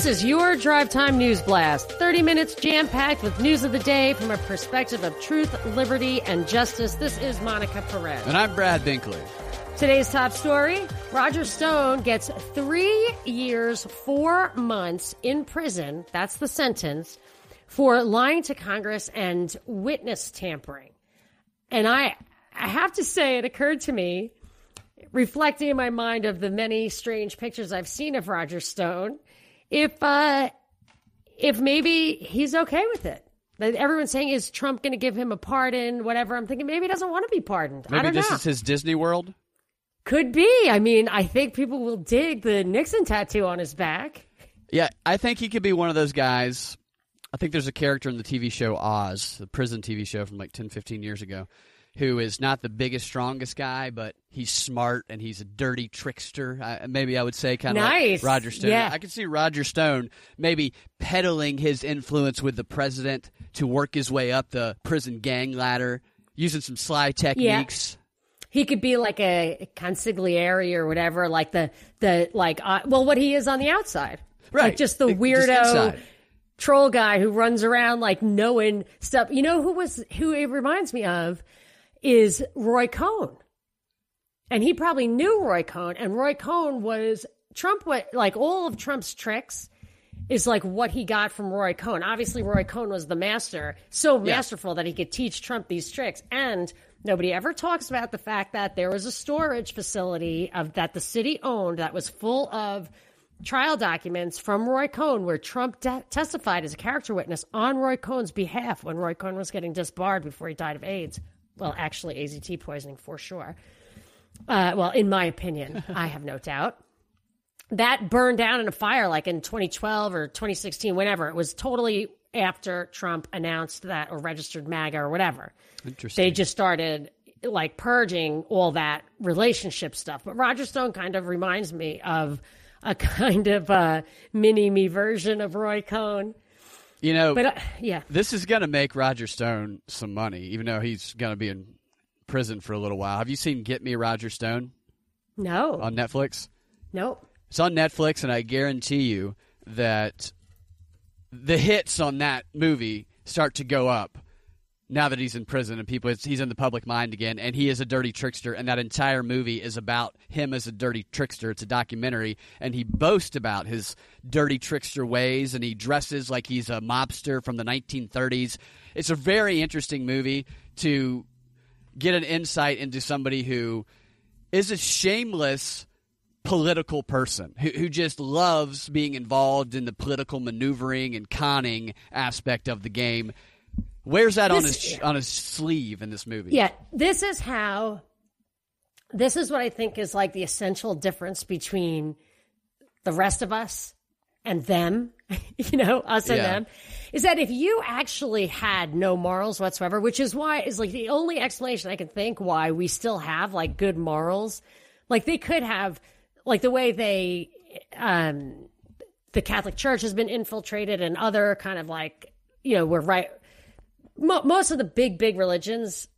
This is your Drive Time News Blast. 30 minutes jam packed with news of the day from a perspective of truth, liberty, and justice. This is Monica Perez. And I'm Brad Binkley. Today's top story Roger Stone gets three years, four months in prison. That's the sentence for lying to Congress and witness tampering. And I, I have to say, it occurred to me, reflecting in my mind of the many strange pictures I've seen of Roger Stone if uh, if maybe he's okay with it. Everyone's saying is Trump going to give him a pardon, whatever. I'm thinking maybe he doesn't want to be pardoned. Maybe this know. is his Disney World. Could be. I mean, I think people will dig the Nixon tattoo on his back. Yeah, I think he could be one of those guys. I think there's a character in the TV show Oz, the prison TV show from like 10, 15 years ago, who is not the biggest, strongest guy, but he's smart and he's a dirty trickster. Uh, maybe I would say kind of nice. like Roger Stone. Yeah. I could see Roger Stone maybe peddling his influence with the president to work his way up the prison gang ladder, using some sly techniques. Yeah. He could be like a consigliere or whatever, like the the like uh, well, what he is on the outside, right? Like just the weirdo. Just troll guy who runs around like knowing stuff. You know who was who it reminds me of is Roy Cohn. And he probably knew Roy Cohn and Roy Cohn was Trump what like all of Trump's tricks is like what he got from Roy Cohn. Obviously Roy Cohn was the master, so masterful yeah. that he could teach Trump these tricks and Nobody ever talks about the fact that there was a storage facility of that the city owned that was full of trial documents from Roy Cohn where Trump de- testified as a character witness on Roy Cohn's behalf when Roy Cohn was getting disbarred before he died of AIDS. Well, actually, AZT poisoning for sure. Uh, well, in my opinion, I have no doubt. That burned down in a fire like in 2012 or 2016, whenever. It was totally after Trump announced that or registered MAGA or whatever. Interesting. They just started like purging all that relationship stuff. But Roger Stone kind of reminds me of a kind of a mini me version of Roy Cohn. You know, but uh, yeah, this is going to make Roger Stone some money, even though he's going to be in prison for a little while. Have you seen Get Me Roger Stone? No. On Netflix? Nope. It's on Netflix, and I guarantee you that the hits on that movie start to go up now that he's in prison and people he's in the public mind again and he is a dirty trickster and that entire movie is about him as a dirty trickster. It's a documentary and he boasts about his dirty trickster ways and he dresses like he's a mobster from the 1930s it's a very interesting movie to get an insight into somebody who is a shameless political person who, who just loves being involved in the political maneuvering and conning aspect of the game Where's that on his on his sleeve in this movie? Yeah, this is how. This is what I think is like the essential difference between the rest of us and them. you know, us and yeah. them, is that if you actually had no morals whatsoever, which is why is like the only explanation I can think why we still have like good morals. Like they could have, like the way they, um, the Catholic Church has been infiltrated and other kind of like, you know, we're right mo- most of the big, big religions,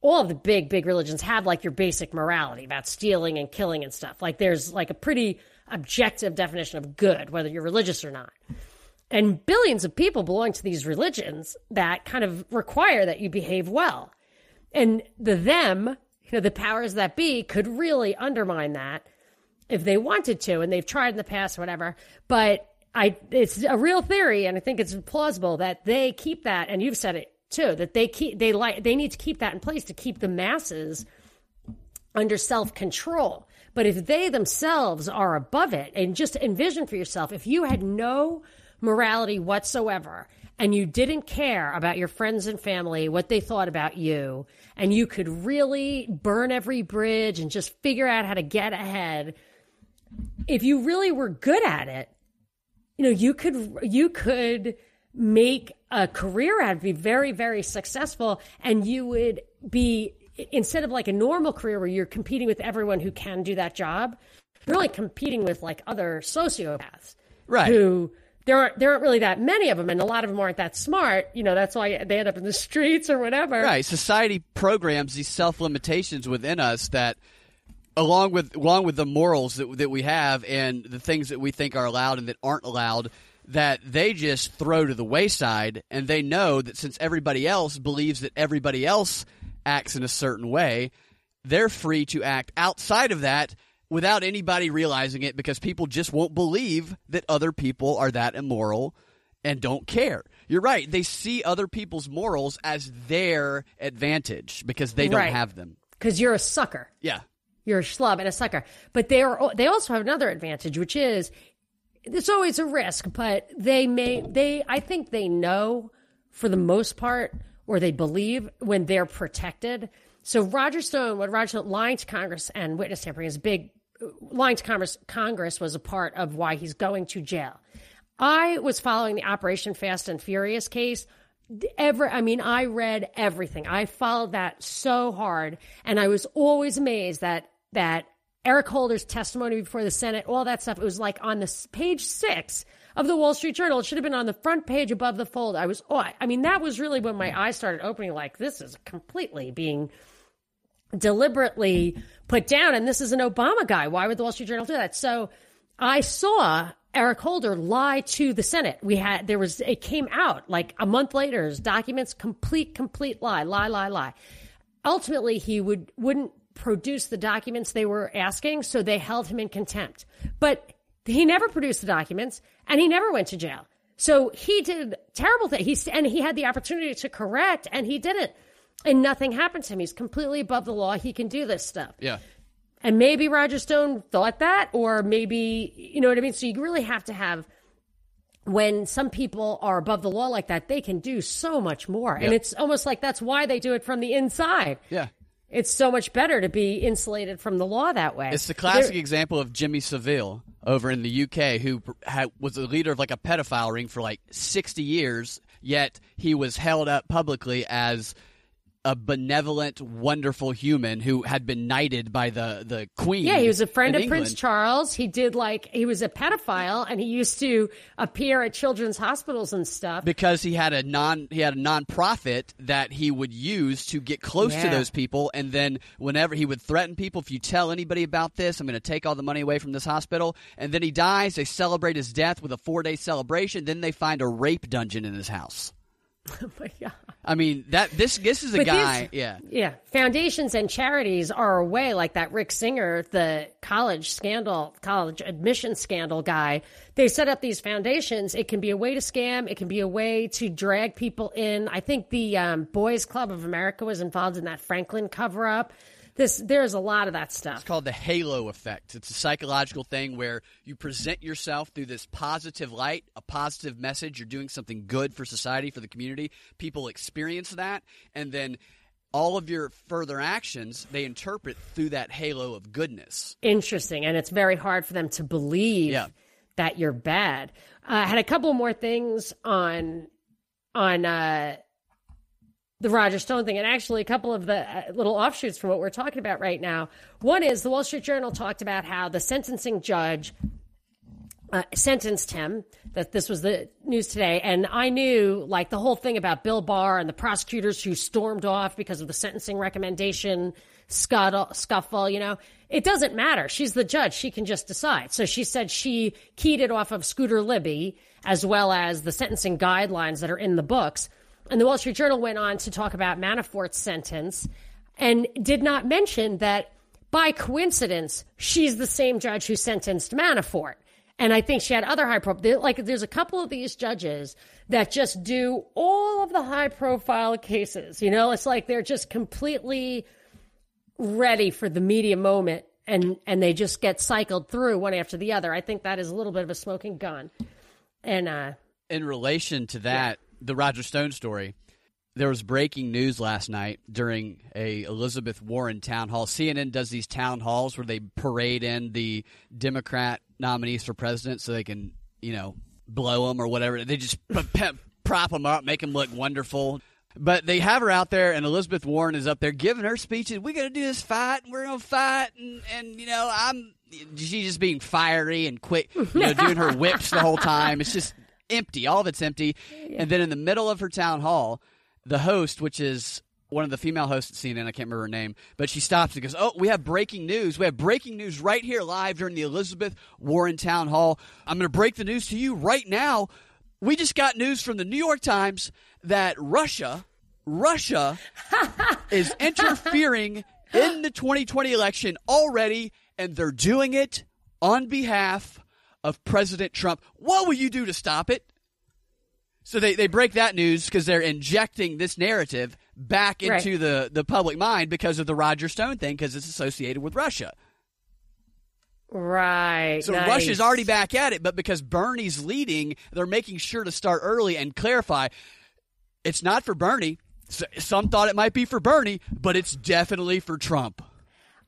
all of the big, big religions have like your basic morality about stealing and killing and stuff. Like there's like a pretty objective definition of good, whether you're religious or not. And billions of people belong to these religions that kind of require that you behave well. And the them, you know, the powers that be could really undermine that if they wanted to, and they've tried in the past, whatever. But I, it's a real theory, and I think it's plausible that they keep that, and you've said it too that they keep they like they need to keep that in place to keep the masses under self control. But if they themselves are above it, and just envision for yourself, if you had no morality whatsoever and you didn't care about your friends and family, what they thought about you, and you could really burn every bridge and just figure out how to get ahead, if you really were good at it, you know, you could, you could make a career out, be very, very successful, and you would be instead of like a normal career where you're competing with everyone who can do that job, you're really competing with like other sociopaths, right? Who there aren't there aren't really that many of them, and a lot of them aren't that smart. You know, that's why they end up in the streets or whatever. Right. Society programs these self limitations within us that along with along with the morals that that we have and the things that we think are allowed and that aren't allowed that they just throw to the wayside and they know that since everybody else believes that everybody else acts in a certain way they're free to act outside of that without anybody realizing it because people just won't believe that other people are that immoral and don't care. You're right. They see other people's morals as their advantage because they don't Right. have them. Because you're a sucker. Yeah. You're a schlub and a sucker. But they are. They also have another advantage, which is it's always a risk, but they may. They. I think they know for the most part, or they believe when they're protected. So Roger Stone, what Roger lying to Congress and witness tampering is big. Lying to Congress, Congress was a part of why he's going to jail. I was following the Operation Fast and Furious case. Ever, I mean, I read everything. I followed that so hard, and I was always amazed that that Eric Holder's testimony before the Senate, all that stuff. It was like on the page six of the Wall Street Journal. It should have been on the front page above the fold. I was, oh, I I mean, that was really when my eyes started opening. Like this is completely being deliberately put down. And this is an Obama guy. Why would the Wall Street Journal do that? So I saw Eric Holder lie to the Senate. We had, there was, it came out like a month later, his documents, complete, complete lie, lie, lie, lie. Ultimately, he would, wouldn't produce the documents they were asking. So they held him in contempt, but he never produced the documents and he never went to jail. So he did terrible things. He, and he had the opportunity to correct and he didn't. And nothing happened to him. He's completely above the law. He can do this stuff. Yeah. And maybe Roger Stone thought that, or maybe, you know what I mean? So you really have to have, when some people are above the law like that, they can do so much more. And it's almost like that's why they do it from the inside. Yeah. It's so much better to be insulated from the law that way. It's the classic There- example of Jimmy Savile over in the UK, who had, was the leader of like a pedophile ring for like 60 years, yet he was held up publicly as a benevolent, wonderful human who had been knighted by the, the Queen. Yeah, he was a friend of Prince Charles. He did like he was a pedophile, and he used to appear at children's hospitals and stuff. because he had a non he had a non-profit that he would use to get close to those people and then whenever he would threaten people if you tell anybody about this I'm going to take all the money away from this hospital and then he dies they celebrate his death with a 4-day celebration then they find a rape dungeon in his house Oh my God. I mean that this this is a But guy these- yeah Yeah, foundations and charities are a way, like that Rick Singer, the college scandal, college admission scandal guy. They set up these foundations. It can be a way to scam. It can be a way to drag people in. I think the um, Boys Club of America was involved in that Franklin cover up. This there's a lot of that stuff. It's called the halo effect. It's a psychological thing where you present yourself through this positive light, a positive message. You're doing something good for society, for the community. People experience that, and then all of your further actions they interpret through that halo of goodness. interesting and it's very hard for them to believe Yeah. that you're bad uh, i had a couple more things on on uh the Roger Stone thing, and actually a couple of the uh, little offshoots from what we're talking about right now. One is the Wall Street Journal talked about how the sentencing judge uh, sentenced him. That this was the news today, and I knew like the whole thing about Bill Barr and the prosecutors who stormed off because of the sentencing recommendation scuttle, scuffle. You know, it doesn't matter. She's the judge; she can just decide. So she said she keyed it off of Scooter Libby as well as the sentencing guidelines that are in the books. And the Wall Street Journal went on to talk about Manafort's sentence and did not mention that by coincidence, she's the same judge who sentenced Manafort. And I think she had other high profile, like there's a couple of these judges that just do all of the high profile cases. You know, it's like they're just completely ready for the media moment and, and they just get cycled through one after the other. I think that is a little bit of a smoking gun. And, uh, In relation to that, the Roger Stone story, there was breaking news last night during a Elizabeth Warren town hall. CNN does these town halls where they parade in the Democrat nominees for president so they can, you know, blow them or whatever. They just p- p- prop them up, make them look wonderful. But they have her out there, and Elizabeth Warren is up there giving her speeches. We're going to do this fight, and we're going to fight, and, and you know, I'm. She's just being fiery and quick, you know, doing her whips the whole time. It's just empty. All of it's empty. And then in the middle of her town hall, the host, which is one of the female hosts at CNN. I can't remember her name, but she stops and goes, "Oh, we have breaking news. We have breaking news right here live during the Elizabeth Warren town hall. I'm going to break the news to you right now. We just got news from the New York Times that Russia, Russia, is interfering in the 2020 election already, and they're doing it on behalf of President Trump. What will you do to stop it?" So they, they break that news because they're injecting this narrative back into Right. the, the public mind because of the Roger Stone thing because it's associated with Russia. Right. So nice. Russia's already back at it, but because Bernie's leading, they're making sure to start early and clarify it's not for Bernie. Some thought it might be for Bernie, but it's definitely for Trump.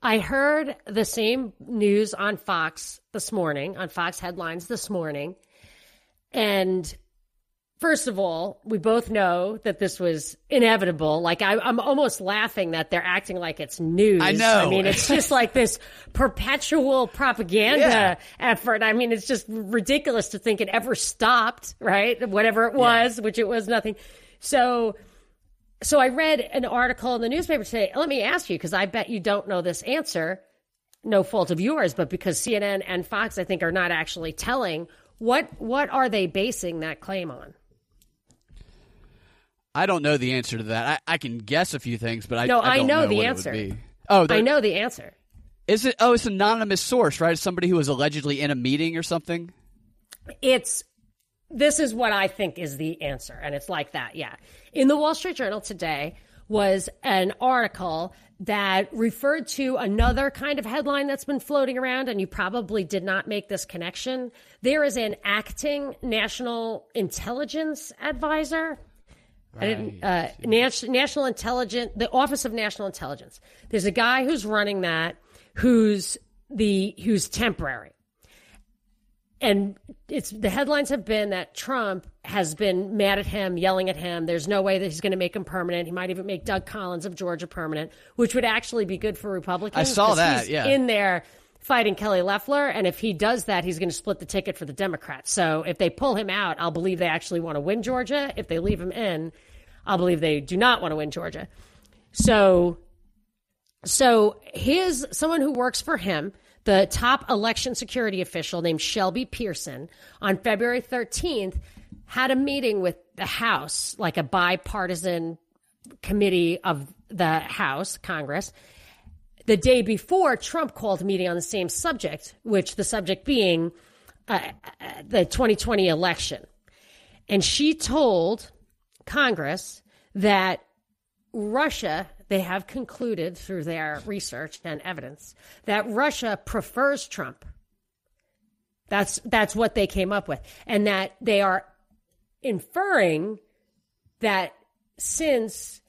I heard the same news on Fox this morning, on Fox headlines this morning. And first of all, we both know that this was inevitable. Like, I, I'm almost laughing that they're acting like it's news. I know. I mean, it's just like this perpetual propaganda Yeah. effort. I mean, it's just ridiculous to think it ever stopped, right? Whatever it was, which it was nothing. So, so I read an article in the newspaper today. Let me ask you, because I bet you don't know this answer. No fault of yours, but because CNN and Fox, I think, are not actually telling what what are they basing that claim on? I don't know the answer to that. I, I can guess a few things, but I, No, I, I don't know the answer. Oh, I know the answer. Is it? Oh, it's an anonymous source, right? It's somebody who was allegedly in a meeting or something. It's this is what I think is the answer, and it's like that. Yeah, in the Wall Street Journal today was an article that referred to another kind of headline that's been floating around, and you probably did not make this connection. There is an acting national intelligence advisor. I didn't, uh, National Intelligence, the Office of National Intelligence. There's a guy who's running that, who's the who's temporary and it's the headlines have been that Trump has been mad at him, yelling at him. There's no way that he's going to make him permanent. He might even make Doug Collins of Georgia permanent, which would actually be good for Republicans. I saw that, yeah. in there fighting Kelly Loeffler, and if he does that, he's going to split the ticket for the Democrats. So if they pull him out, I'll believe they actually want to win Georgia. If they leave him in, I'll believe they do not want to win Georgia. So so his someone who works for him, the top election security official named Shelby Pierson, on February 13th had a meeting with the House, like a bipartisan committee of the House, Congress. The day before, Trump called a meeting on the same subject, which the subject being uh, uh, the 2020 election. And she told Congress that Russia, they have concluded through their research and evidence that Russia prefers Trump. That's that's what they came up with, and that they are inferring that since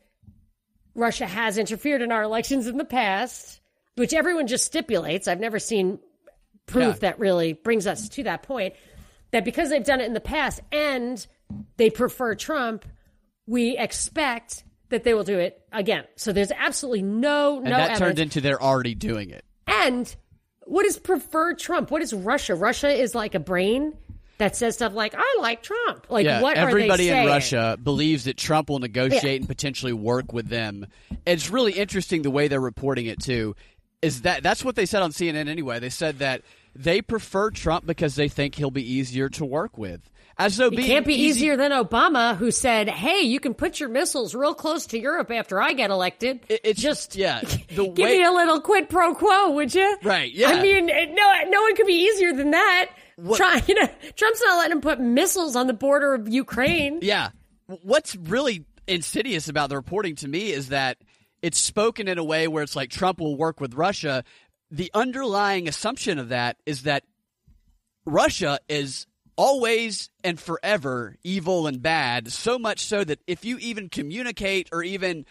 Russia has interfered in our elections in the past, which everyone just stipulates, I've never seen proof Yeah. that really brings us to that point, that because they've done it in the past and they prefer Trump, we expect that they will do it again. So there's absolutely no And no that evidence. turned into they're already doing it. and what is preferred Trump? What is Russia? Russia is like a brain that says stuff like "I like Trump." Like Yeah, what everybody are they in? Russia believes that Trump will negotiate Yeah. and potentially work with them. It's really interesting the way they're reporting it too. Is that that's what they said on CNN anyway? They said that they prefer Trump because they think he'll be easier to work with. As though It can't be easy- easier than Obama, who said, "Hey, you can put your missiles real close to Europe after I get elected. It- it's- just yeah, the give me a little quid pro quo, would you?" Right, yeah. I mean, it- no, no one could be easier than that. Try, you know, Trump's not letting him put missiles on the border of Ukraine. Yeah. What's really insidious about the reporting to me is that it's spoken in a way where it's like Trump will work with Russia. The underlying assumption of that is that Russia is always and forever evil and bad, so much so that if you even communicate or even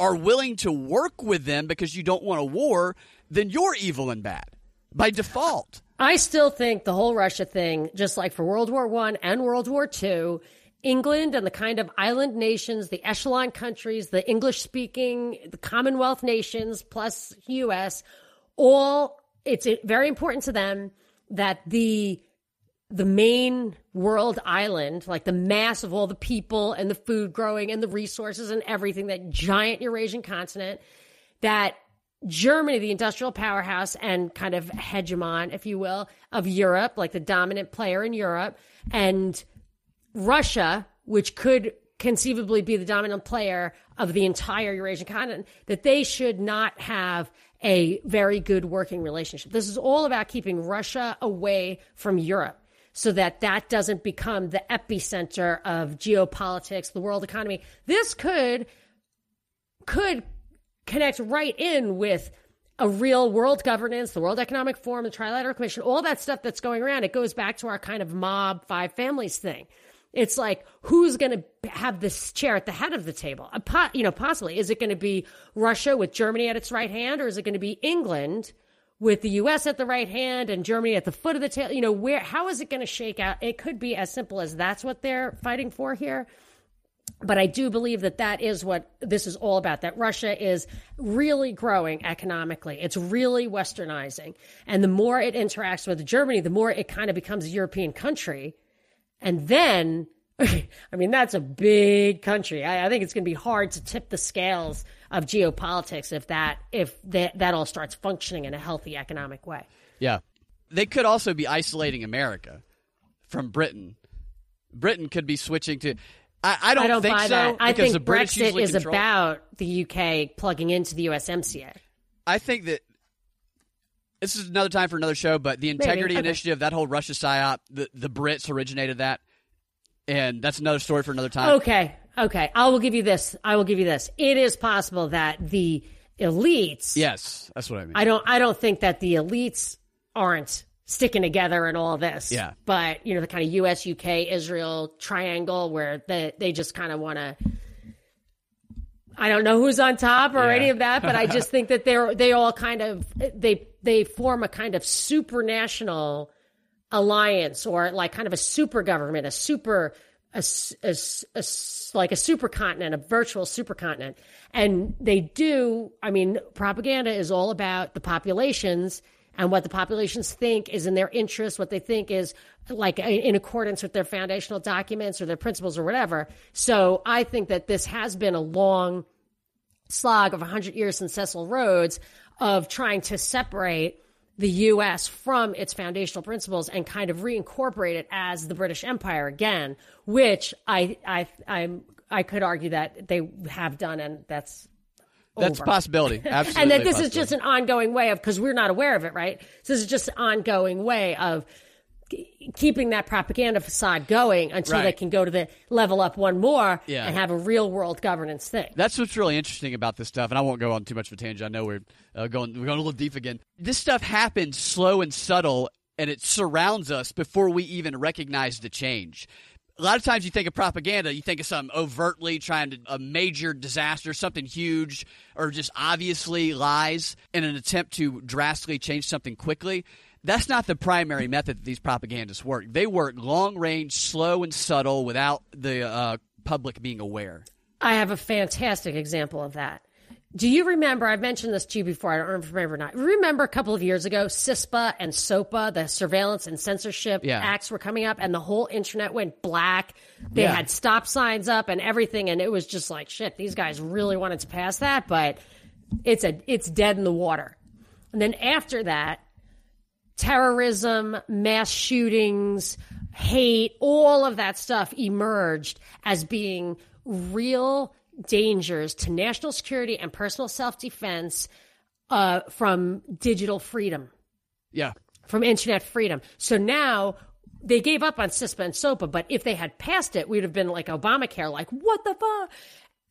are willing to work with them because you don't want a war, then you're evil and bad by default. I still think the whole Russia thing, just like for World War One and World War Two, England and the kind of island nations, the echelon countries, the English speaking, the Commonwealth nations, plus US, all it's very important to them that the the main world island, like the mass of all the people and the food growing and the resources and everything, that giant Eurasian continent, that Germany, the industrial powerhouse and kind of hegemon, if you will, of Europe, like the dominant player in Europe, and Russia, which could conceivably be the dominant player of the entire Eurasian continent, that they should not have a very good working relationship. This is all about keeping Russia away from Europe so that that doesn't become the epicenter of geopolitics, the world economy. This could could connect right in with a real world governance, the World Economic Forum, the Trilateral Commission, all that stuff that's going around. It goes back to our kind of mob five families thing. It's like who's going to have this chair at the head of the table? You know, possibly is it going to be Russia with Germany at its right hand, or is it going to be England with the U.S. at the right hand and Germany at the foot of the tail. You know, where how is it going to shake out? It could be as simple as that's what they're fighting for here. But I do believe that that is what this is all about. That Russia is really growing economically. It's really westernizing. And the more it interacts with Germany, the more it kind of becomes a European country and then, I mean, that's a big country. I, I think it's going to be hard to tip the scales of geopolitics if that if that, that all starts functioning in a healthy economic way. Yeah, they could also be isolating America from Britain. Britain could be switching to. I, I, don't, I don't, think buy so. That. I think Brexit is control. about the UK plugging into the USMCA. I think that this is another time for another show, but the Integrity Okay. Initiative, that whole Russia psyop, the, the Brits originated that. And that's another story for another time. Okay, okay. I will give you this. I will give you this. It is possible that the elites. Yes, that's what I mean. I don't. I don't think that the elites aren't sticking together in all this. Yeah. But you know the kind of U.S., UK, Israel triangle where they they just kind of want to. I don't know who's on top or Yeah. any of that, but I just think that they're they all kind of they they form a kind of supranational alliance or like kind of a super government, a super a, a a like a supercontinent, a virtual supercontinent. And they do, I mean, propaganda is all about the populations and what the populations think is in their interest, what they think is like in accordance with their foundational documents or their principles or whatever. So I think that this has been a long slog of 100 years since Cecil Rhodes of trying to separate the U.S. from its foundational principles and kind of reincorporate it as the British Empire again, which I I I'm I could argue that they have done, and that's that's a possibility. Absolutely. and that this is just an ongoing way of because we're not aware of it, right? So this is just an ongoing way of keeping that propaganda facade going until they can go to the level up one more Yeah. and have a real world governance thing. That's what's really interesting about this stuff, and I won't go on too much of a tangent. I know we're uh, going we're going a little deep again. This stuff happens slow and subtle, and it surrounds us before we even recognize the change. A lot of times, you think of propaganda, you think of something overtly trying to a major disaster, something huge, or just obviously lies in an attempt to drastically change something quickly. That's not the primary method that these propagandists work. They work long range, slow and subtle, without the uh, public being aware. I have a fantastic example of that. Do you remember? I've mentioned this to you before. I don't remember or not. Remember a couple of years ago, CISPA and SOPA, the Surveillance and Censorship Yeah. Acts were coming up, and the whole internet went black. They Yeah. had stop signs up and everything, and it was just like shit. These guys really wanted to pass that, but it's a it's dead in the water. And then after that, terrorism, mass shootings, hate, all of that stuff emerged as being real dangers to national security and personal self defense uh, from digital freedom, Yeah. from internet freedom. So now they gave up on CISPA and SOPA, but if they had passed it, we'd have been like Obamacare, like, what the fuck?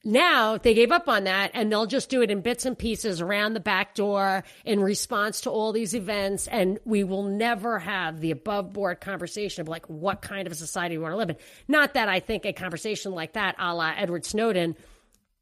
Now they gave up on that and they'll just do it in bits and pieces around the back door in response to all these events. And we will never have the above board conversation of like what kind of a society we want to live in. Not that I think a conversation like that, a la Edward Snowden,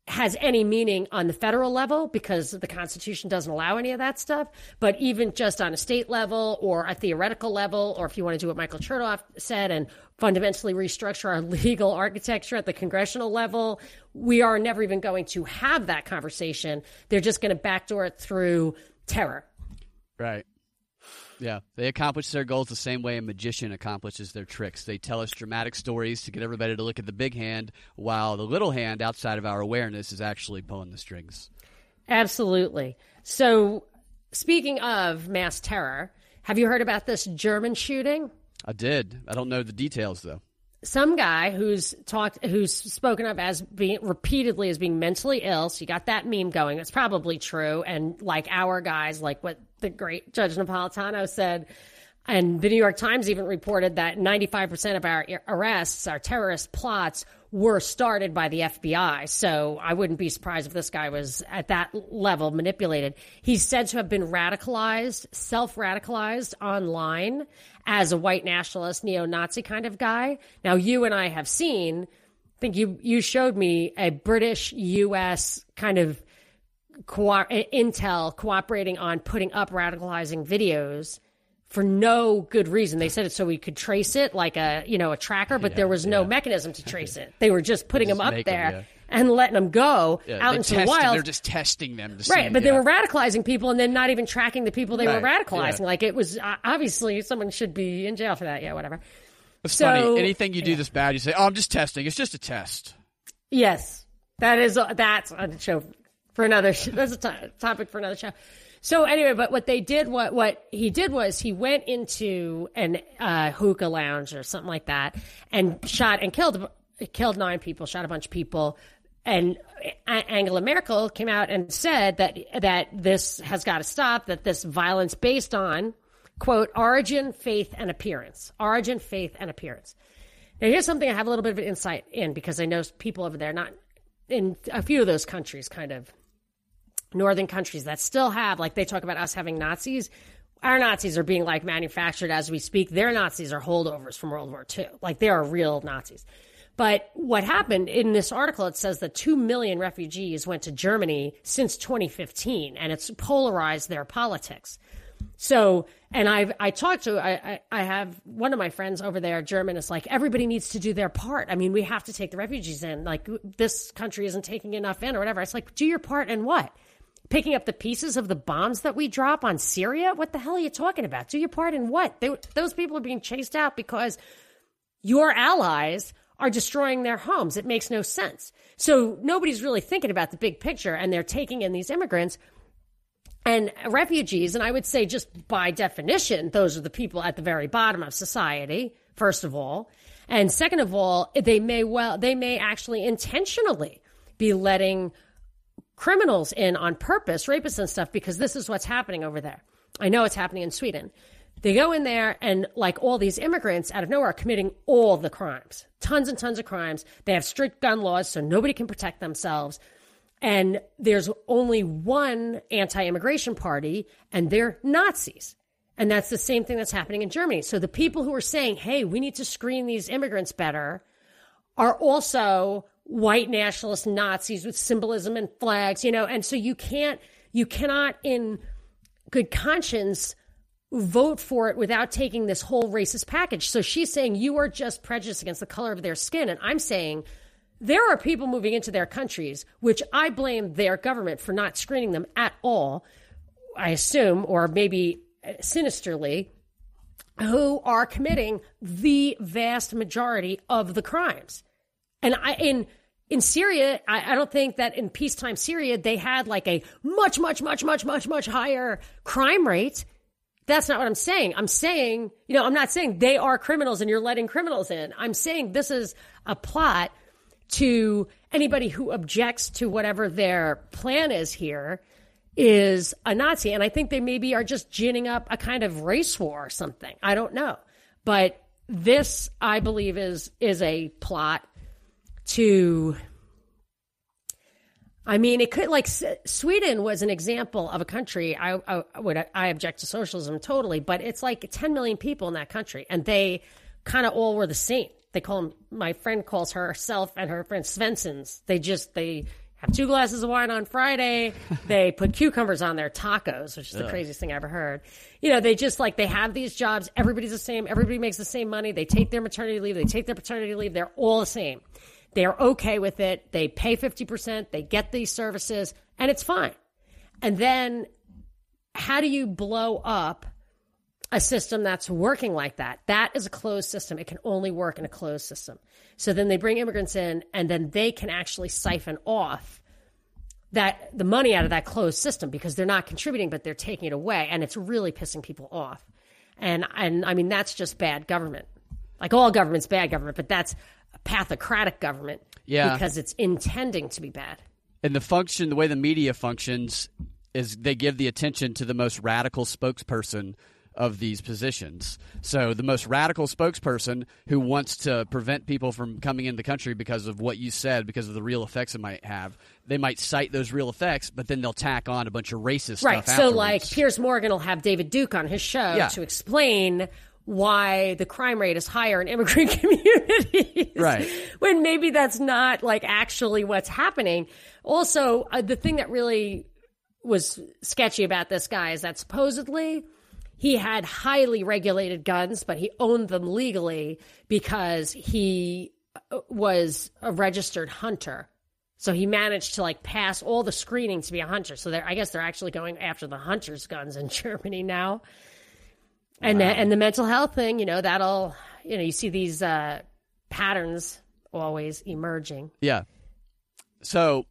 has any meaning on the federal level because the Constitution doesn't allow any of that stuff. But even just on a state level or a theoretical level, or if you want to do what Michael Chertoff said and fundamentally restructure our legal architecture at the congressional level, we are never even going to have that conversation. They're just going to backdoor it through terror. Right. Yeah, they accomplish their goals the same way a magician accomplishes their tricks. They tell us dramatic stories to get everybody to look at the big hand, while the little hand outside of our awareness is actually pulling the strings. Absolutely. So, speaking of mass terror, have you heard about this German shooting? I did. I don't know the details though. Some guy who's talked, who's spoken of as being repeatedly as being mentally ill. So you got that meme going. It's probably true. And like our guys, like what the great Judge Napolitano said, and the New York Times even reported that 95% of our arrests, our terrorist plots, were started by the FBI. So I wouldn't be surprised if this guy was at that level manipulated. He's said to have been radicalized, self radicalized online as a white nationalist, neo Nazi kind of guy. Now, you and I have seen, I think you, you showed me a British US kind of co- intel cooperating on putting up radicalizing videos for no good reason. They said it so we could trace it like a you know a tracker, but Yeah, there was no yeah. mechanism to trace it. They were just putting Just them up there yeah. and letting them go Yeah, out into test- the wild. They're just testing them to Right, see, but they were radicalizing people and then not even tracking the people they were radicalizing. yeah. Like it was uh, obviously someone should be in jail for that. Yeah, whatever. It's So- funny. Anything you do this bad, you say, "Oh, I'm just testing. It's just a test." Yes, that is that's a show for another. That's a topic for another show. So anyway, but what they did, what what he did was he went into an uh, hookah lounge or something like that and shot and killed killed nine people, shot a bunch of people. And Angela Merkel came out and said that that this has got to stop. That this violence based on quote origin, faith, and appearance. Origin, faith, and appearance. Now, here's something I have a little bit of insight in because I know people over there, not in a few of those countries, kind of northern countries that still have, like they talk about us having Nazis. Our Nazis are being like manufactured as we speak. Their Nazis are holdovers from World War II. Like they are real Nazis. But what happened in this article, it says that 2 million refugees went to Germany since 2015, and it's polarized their politics. So, and I've, I talked to, I, I, I have one of my friends over there, German, is like, everybody needs to do their part. I mean, we have to take the refugees in. Like, this country isn't taking enough in or whatever. It's like, do your part and what? Picking up the pieces of the bombs that we drop on Syria? What the hell are you talking about? Do your part in what? They, those people are being chased out because your allies are destroying their homes. It makes no sense. So nobody's really thinking about the big picture and they're taking in these immigrants and refugees. And I would say, just by definition, those are the people at the very bottom of society, first of all. And second of all, they may well, they may actually intentionally be letting criminals in on purpose, rapists and stuff, because this is what's happening over there. I know it's happening in Sweden. They go in there and like all these immigrants out of nowhere are committing all the crimes, tons and tons of crimes. They have strict gun laws, so nobody can protect themselves. And there's only one anti-immigration party and they're Nazis. And that's the same thing that's happening in Germany. So the people who are saying, hey, we need to screen these immigrants better are also white nationalist Nazis with symbolism and flags, you know, and so you can't, you cannot in good conscience vote for it without taking this whole racist package. So she's saying you are just prejudiced against the color of their skin. And I'm saying there are people moving into their countries, which I blame their government for not screening them at all, I assume, or maybe sinisterly, who are committing the vast majority of the crimes. And I in in Syria, I, I don't think that in peacetime Syria they had like a much, much, much, much, much, much higher crime rate. That's not what I'm saying. I'm saying, you know, I'm not saying they are criminals and you're letting criminals in. I'm saying this is a plot to anybody who objects to whatever their plan is here is a Nazi. And I think they maybe are just ginning up a kind of race war or something. I don't know. But this, I believe, is is a plot to I mean, it could like S- Sweden was an example of a country. I, I would I object to socialism totally, but it's like 10 million people in that country, and they kind of all were the same. They call them. My friend calls herself and her friend Svensons. They just they have two glasses of wine on Friday. they put cucumbers on their tacos, which is the craziest thing I ever heard. You know, they just like they have these jobs. Everybody's the same. Everybody makes the same money. They take their maternity leave. They take their paternity leave. They're all the same. They're okay with it. They pay 50%. They get these services and it's fine. And then how do you blow up a system that's working like that. That is a closed system. It can only work in a closed system. So then they bring immigrants in and then they can actually siphon off that the money out of that closed system because they're not contributing but they're taking it away and it's really pissing people off. And and I mean that's just bad government. Like all government's bad government, but that's pathocratic government Yeah. because it's intending to be bad. And the function, the way the media functions, is they give the attention to the most radical spokesperson of these positions. So the most radical spokesperson who wants to prevent people from coming in the country because of what you said, because of the real effects it might have, they might cite those real effects, but then they'll tack on a bunch of racist Right. stuff. So, afterwards. like, Piers Morgan will have David Duke on his show Yeah. to explain why the crime rate is higher in immigrant communities. Right. When maybe that's not like actually what's happening. Also, uh, the thing that really was sketchy about this guy is that supposedly he had highly regulated guns, but he owned them legally because he uh, was a registered hunter. So he managed to like pass all the screening to be a hunter. So they're, I guess they're actually going after the hunters' guns in Germany now. And the, and the mental health thing, you know, that'll you know you see these uh, patterns always emerging. yeah. So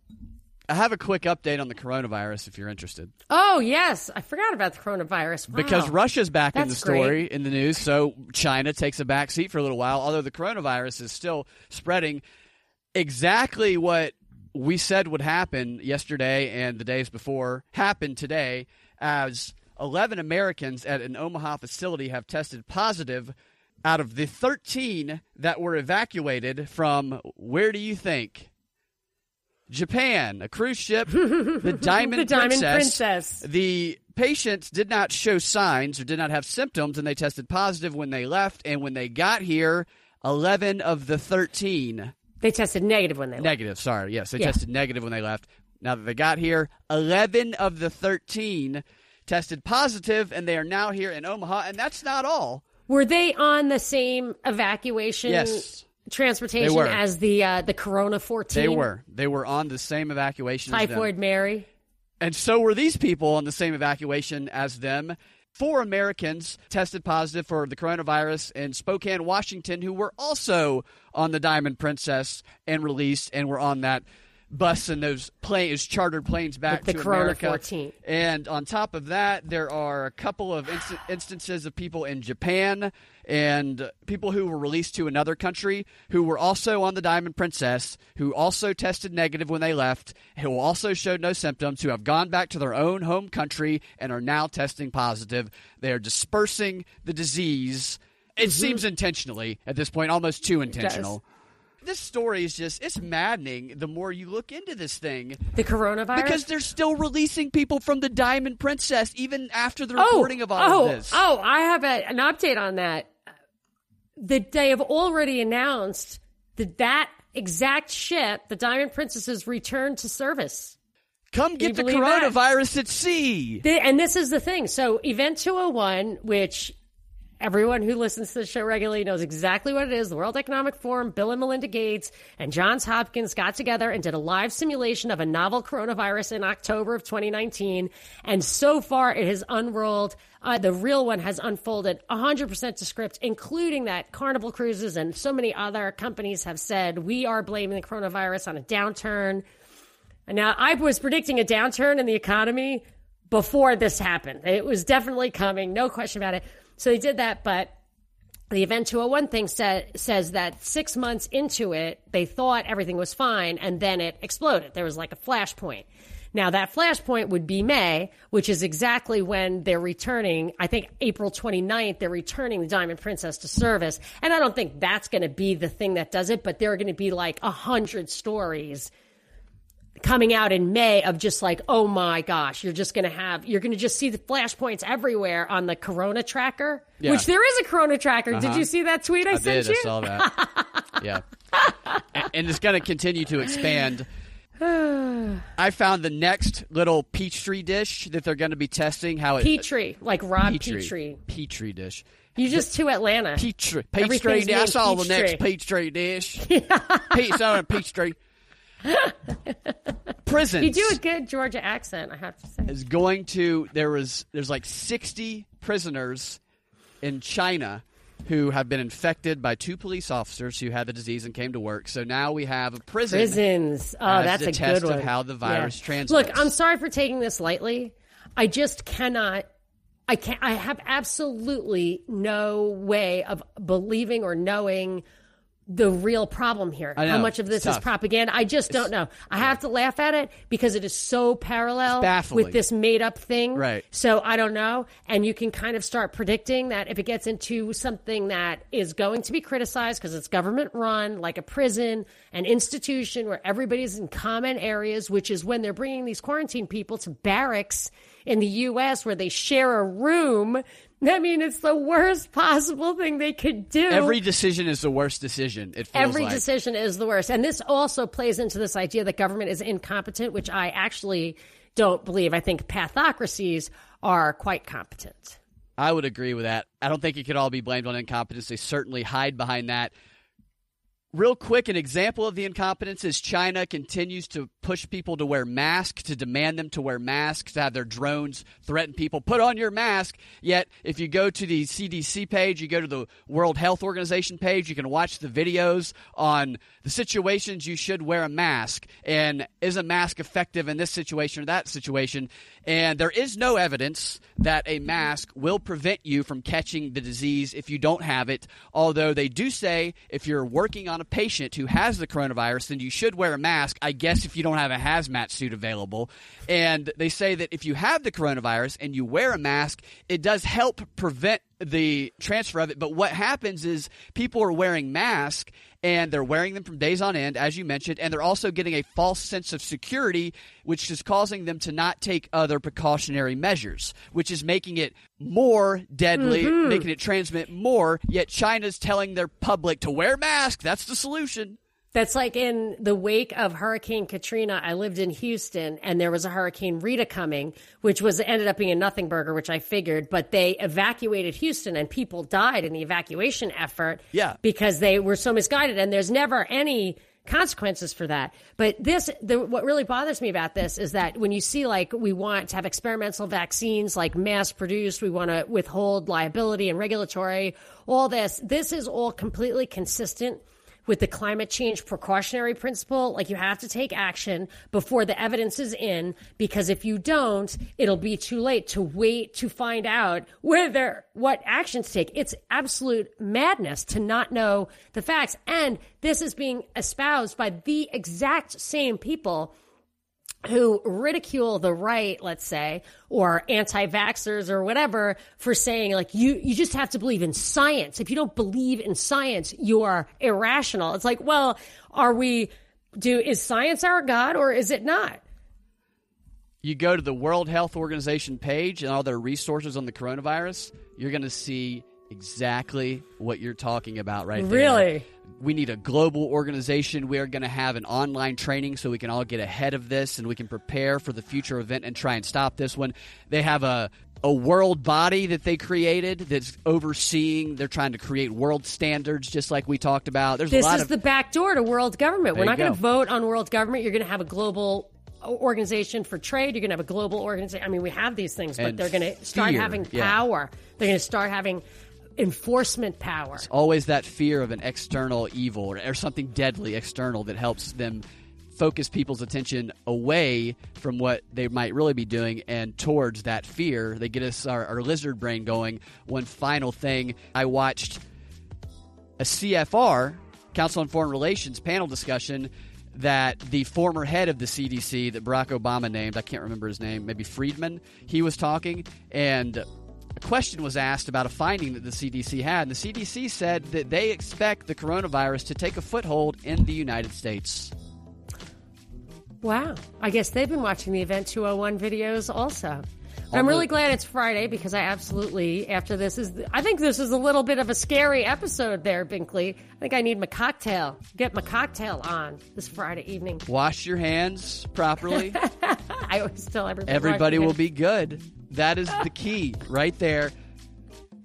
I have a quick update on the coronavirus if you're interested. Oh yes, I forgot about the coronavirus. Wow. Because Russia's back in the That's story in the news, so China takes a back seat for a little while, although the coronavirus is still spreading. Exactly what we said would happen yesterday and the days before happened today as 11 Americans at an Omaha facility have tested positive out of the 13 that were evacuated from where do you think? Japan, a cruise ship, the Diamond The Diamond Princess. Princess. The patients did not show signs or did not have symptoms, and they tested positive when they left. And when they got here, 11 of the 13 they tested negative when they left. negative. Sorry, yes, they Yeah. tested negative when they left. Now that they got here, 11 of the 13 tested positive, and they are now here in Omaha. And that's not all. Were they on the same evacuation Yes, transportation as the uh, the Corona fourteen? they were. They were on the same evacuation. Typhoid Mary. And so were these people on the same evacuation as them. Four Americans tested positive for the coronavirus in Spokane, Washington, who were also on the Diamond Princess and released and were on that bus and those planes, chartered planes back the to Corona America. 14. And on top of that, there are a couple of inst- instances of people in Japan and people who were released to another country who were also on the Diamond Princess, who also tested negative when they left, who also showed no symptoms, who have gone back to their own home country and are now testing positive. They are dispersing the disease. It mm-hmm. seems intentionally at this point, almost too intentional. This story is just, it's maddening the more you look into this thing. The coronavirus. Because they're still releasing people from the Diamond Princess even after the oh, reporting of all oh, of this. Oh, I have a, an update on that. The, they have already announced that that exact ship, the Diamond Princess's return to service. Come get the believe that? coronavirus at sea. The- and this is the thing. So, Event 201, which everyone who listens to the show regularly knows exactly what it is the World Economic Forum, Bill and Melinda Gates, and Johns Hopkins got together and did a live simulation of a novel coronavirus in October of 2019. And so far, it has unrolled. Uh, the real one has unfolded 100% to script, including that Carnival Cruises and so many other companies have said we are blaming the coronavirus on a downturn. And now I was predicting a downturn in the economy before this happened. It was definitely coming, no question about it. So they did that, but the Event 201 thing sa- says that six months into it, they thought everything was fine, and then it exploded. There was like a flashpoint. Now, that flashpoint would be May, which is exactly when they're returning. I think April 29th, they're returning the Diamond Princess to service. And I don't think that's going to be the thing that does it, but there are going to be like a hundred stories coming out in May of just like, oh my gosh, you're just going to have, you're going to just see the flashpoints everywhere on the Corona tracker, Yeah. which there is a Corona tracker. Did you uh-huh. see that tweet I, I sent did. you? I saw that. yeah. And, and it's going to continue to expand. I found the next little Peachtree dish that they're going to be testing. How it Petrie, like Rob Petri Petrie. Petri dish. You just to Atlanta. Peachtree. Everything's dish. I saw the next. Peachtree dish. Peach, oh, Peachtree. Prisons. You do a good Georgia accent, I have to say. is going to there was there's like 60 prisoners in China who have been infected by two police officers who had the disease and came to work. So now we have a prison. Prisons. Oh, that's a test good one. of how the virus Yeah. transmits. Look, I'm sorry for taking this lightly. I just cannot. I can't. I have absolutely no way of believing or knowing the real problem here. How much of this is propaganda? I just don't know. I have to laugh at it because it is so parallel with this made up thing. Right. So I don't know. And you can kind of start predicting that if it gets into something that is going to be criticized because it's government run, like a prison, an institution where everybody's in common areas, which is when they're bringing these quarantine people to barracks in the U.S. where they share a room. I mean, it's the worst possible thing they could do. Every decision is the worst decision. It feels like. Every like. decision is the worst. And this also plays into this idea that government is incompetent, which I actually don't believe. I think pathocracies are quite competent. I would agree with that. I don't think it could all be blamed on incompetence. They certainly hide behind that. Real quick, an example of the incompetence is China continues to push people to wear masks, to demand them to wear masks, to have their drones threaten people, put on your mask. Yet, if you go to the CDC page, you go to the World Health Organization page, you can watch the videos on the situations you should wear a mask and is a mask effective in this situation or that situation. And there is no evidence that a mask will prevent you from catching the disease if you don't have it. Although they do say if you're working on a patient who has the coronavirus, then you should wear a mask, I guess, if you don't have a hazmat suit available. And they say that if you have the coronavirus and you wear a mask, it does help prevent the transfer of it. But what happens is people are wearing masks and they're wearing them from days on end, as you mentioned, and they're also getting a false sense of security, which is causing them to not take other precautionary measures, which is making it more deadly, mm-hmm. making it transmit more. Yet China's telling their public to wear masks. That's the solution. That's like in the wake of Hurricane Katrina. I lived in Houston and there was a Hurricane Rita coming, which was ended up being a nothing burger, which I figured, but they evacuated Houston and people died in the evacuation effort. Yeah. Because they were so misguided and there's never any consequences for that. But this, the, what really bothers me about this is that when you see like we want to have experimental vaccines like mass produced, we want to withhold liability and regulatory, all this, this is all completely consistent with the climate change precautionary principle, like you have to take action before the evidence is in, because if you don't, it'll be too late to wait to find out whether what actions take. It's absolute madness to not know the facts. And this is being espoused by the exact same people who ridicule the right, let's say, or anti-vaxxers or whatever for saying like you you just have to believe in science. If you don't believe in science, you are irrational. It's like, well, are we do is science our god or is it not? You go to the World Health Organization page and all their resources on the coronavirus, you're going to see exactly what you're talking about right there. Really? We need a global organization. We are going to have an online training so we can all get ahead of this and we can prepare for the future event and try and stop this one. They have a a world body that they created that's overseeing. They're trying to create world standards, just like we talked about. There's This a lot is of the back door to world government. We're not going to vote on world government. You're going to have a global organization for trade. You're going to have a global organization. I mean, we have these things, but And they're going to start fear, having yeah. power. They're going to start having enforcement power. It's always that fear of an external evil or, or something deadly external that helps them focus people's attention away from what they might really be doing and towards that fear. They get us our, our lizard brain going. One final thing I watched a CFR, Council on Foreign Relations panel discussion that the former head of the CDC that Barack Obama named, I can't remember his name, maybe Friedman, he was talking and a question was asked about a finding that the CDC had, and the CDC said that they expect the coronavirus to take a foothold in the United States. Wow. I guess they've been watching the Event 201 videos also. I'm really glad it's Friday because I absolutely, after this, is I think this is a little bit of a scary episode there, Binkley. I think I need my cocktail. Get my cocktail on this Friday evening. Wash your hands properly. I always tell everybody. Everybody will be good. That is the key right there.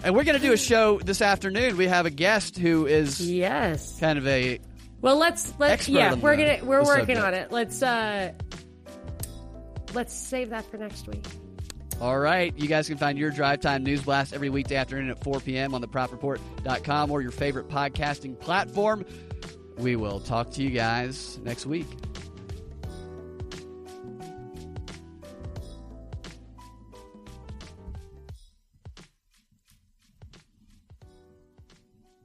And we're going to do a show this afternoon. We have a guest who is Yes. kind of a Well, let's let's yeah, we're gonna we're working subject. on it. Let's uh let's save that for next week. All right. You guys can find your Drive Time News Blast every weekday afternoon at 4 p.m. on thepropreport.com or your favorite podcasting platform. We will talk to you guys next week.